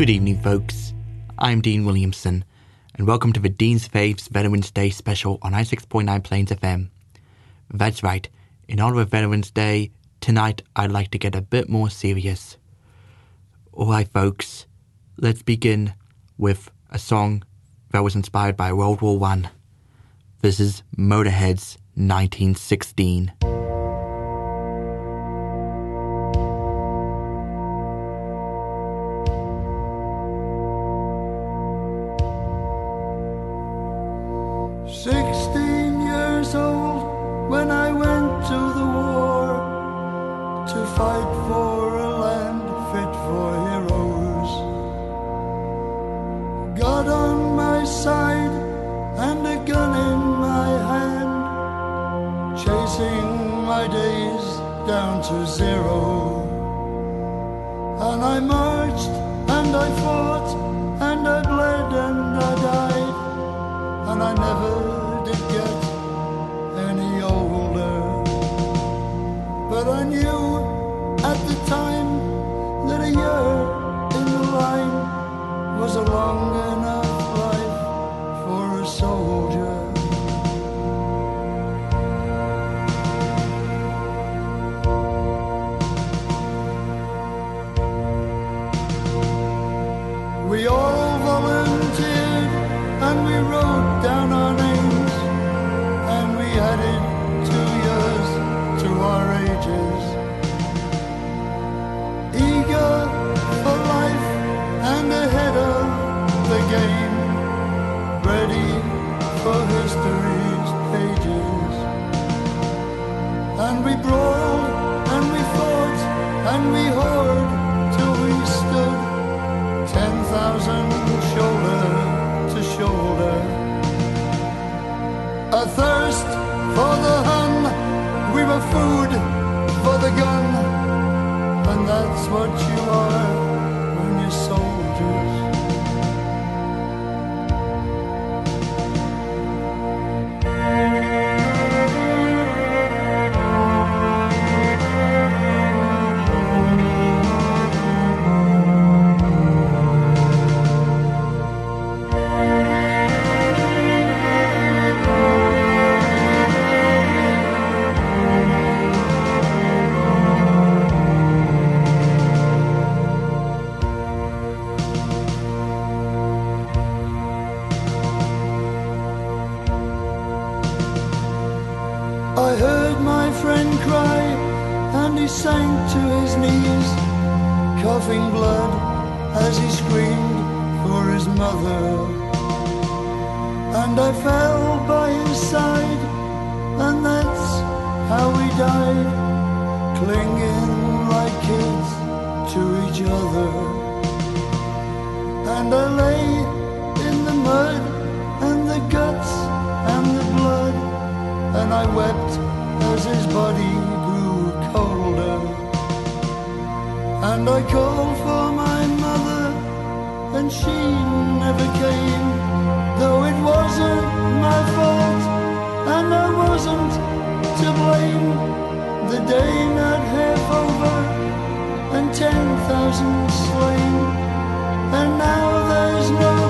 Good evening, folks. I'm Dean Williamson, and welcome to the Dean's Faves Veterans Day special on i6.9 Plains FM. That's right, in honor of Veterans Day, tonight I'd like to get a bit more serious. Alright, folks, let's begin with a song that was inspired by World War One. This is Motorhead's 1916. Chasing my days down to zero. And I marched and I fought and I bled and I died and I never did get any older. But I knew at the time that a year in the line was a long what you are and I wept as his body grew colder. And I called for my mother, and she never came, though it wasn't my fault, and I wasn't to blame. The day not half over, and ten thousand slain, and now there's nobody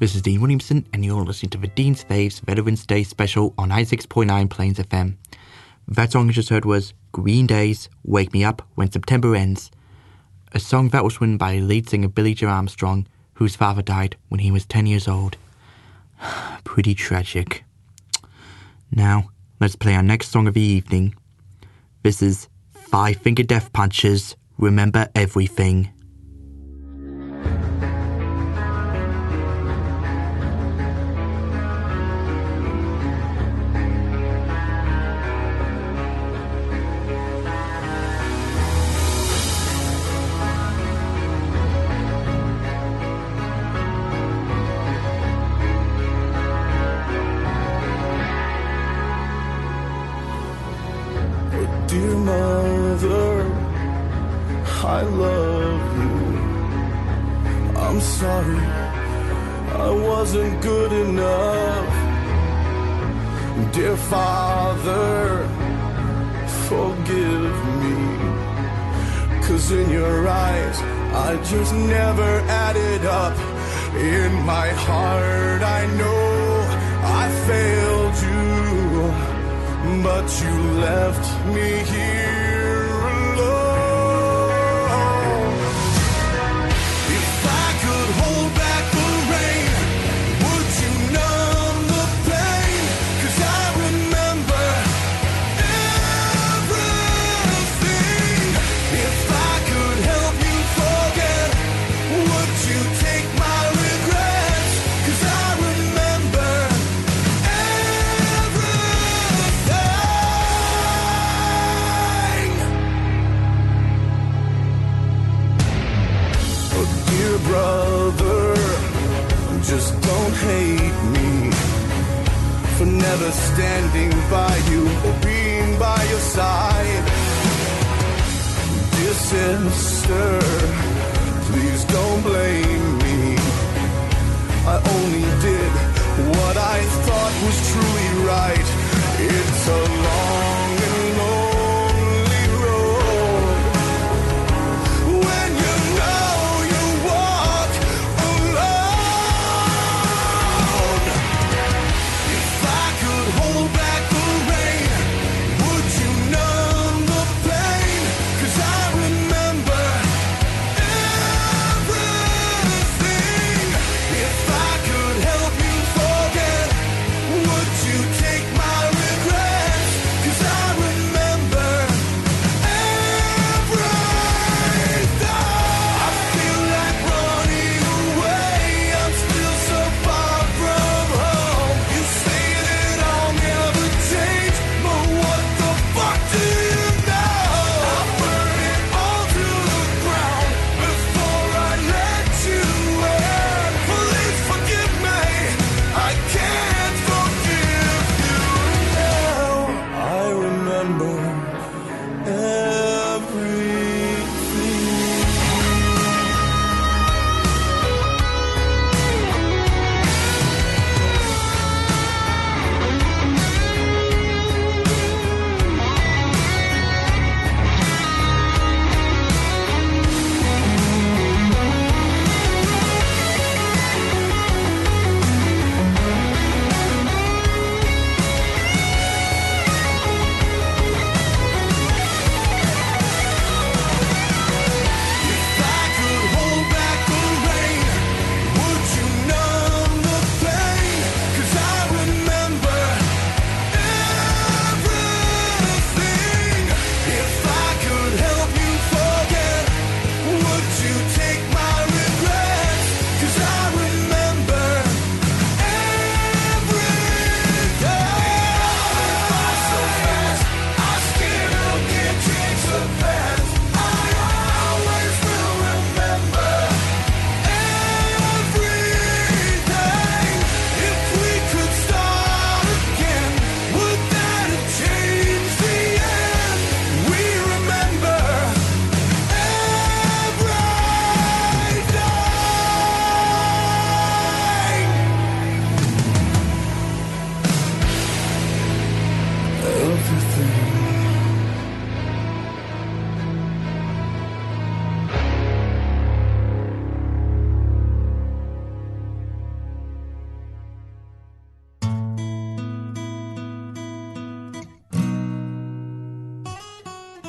This is Dean Williamson, and you're listening to the Dean's Faves Veterans Day special on 96.9 Plains FM. That song you just heard was Green Days Wake Me Up When September Ends, a song that was written by lead singer Billie Joe Armstrong, whose father died when he was 10 years old. Pretty tragic. Now, let's play our next song of the evening. This is Five Finger Death Punches Remember Everything. Your eyes, I just never added up. In my heart, I know I failed you, but you left me here never standing by you or being by your side. Dear sister, please don't blame me. I only did what I thought was truly right. It's a long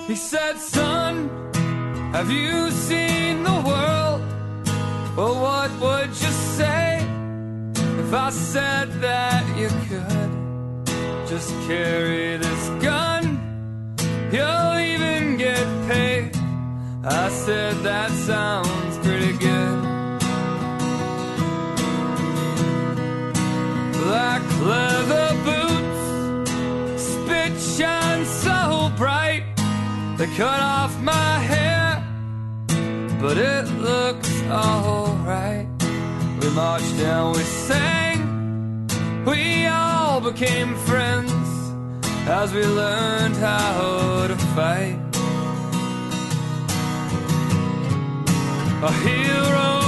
He said, Son, have you seen the world? Well, what would you say if I said that you could just carry this gun? You'll even get paid. I said, That sounds pretty good. Black cut off my hair, but it looks alright. We marched down, we sang, we all became friends. as we learned how to fight. A hero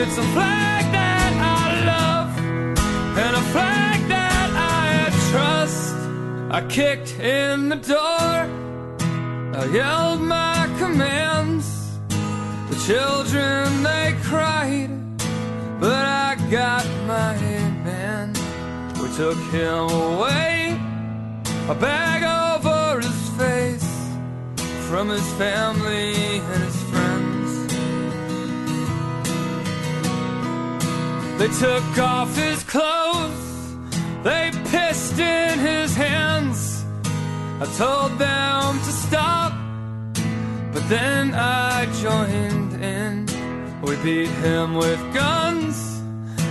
it's a flag that I love and a flag that I trust. I kicked in the door, I yelled my commands. The children they cried, but I got my man. We took him away, a bag over his face from his family and his They took off his clothes, they pissed in his hands. I told them to stop, but then I joined in. We beat him with guns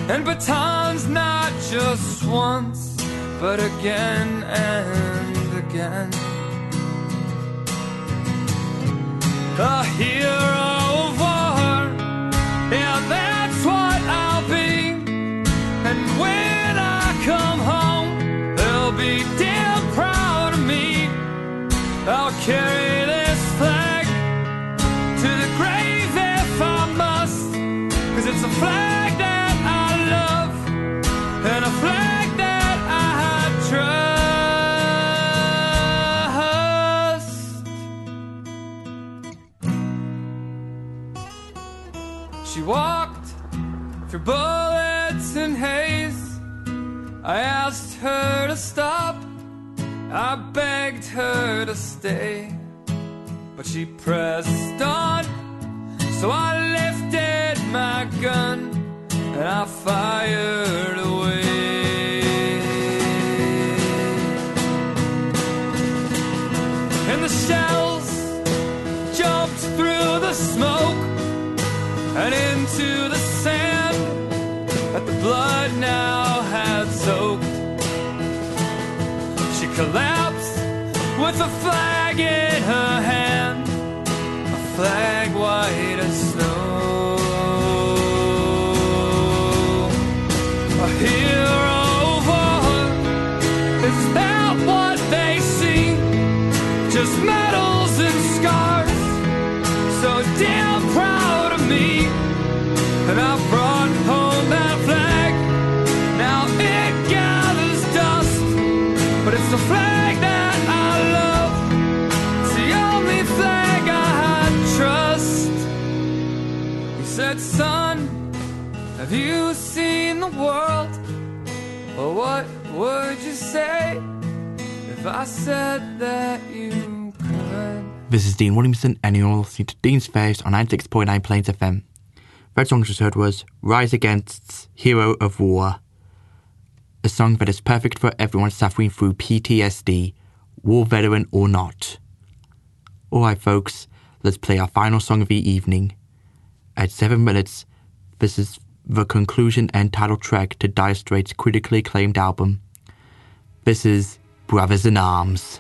and batons, not just once, but again and again. a hero stay. But she pressed on. So I lifted my gun and I fired away. And the shells jumped through the smoke and into the sand that the blood now had soaked. She collapsed with a flag in her hand, a flag white as This is Dean Williamson, and you're listening to Dean's Faves on 96.9 Plains FM. Third song just heard was Rise Against's Hero of War, a song that is perfect for everyone suffering through PTSD, war veteran or not. Alright, folks, let's play our final song of the evening. At 7 minutes, this is the conclusion and title track to Dire Straits' critically acclaimed album. This is Brothers in Arms.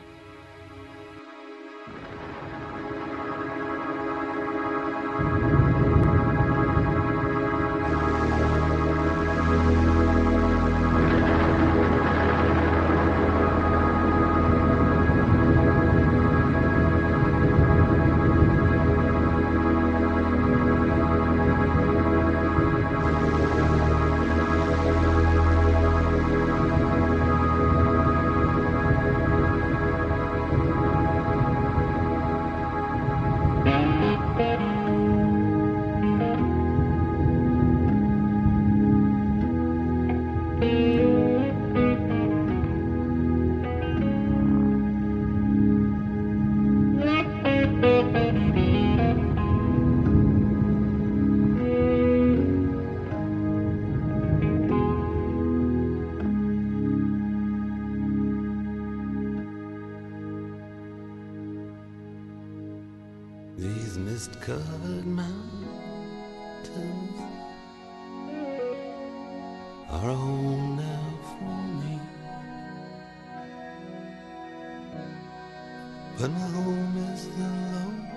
are a home now for me. But my home is the lonely.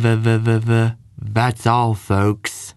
v v v v. That's all, folks.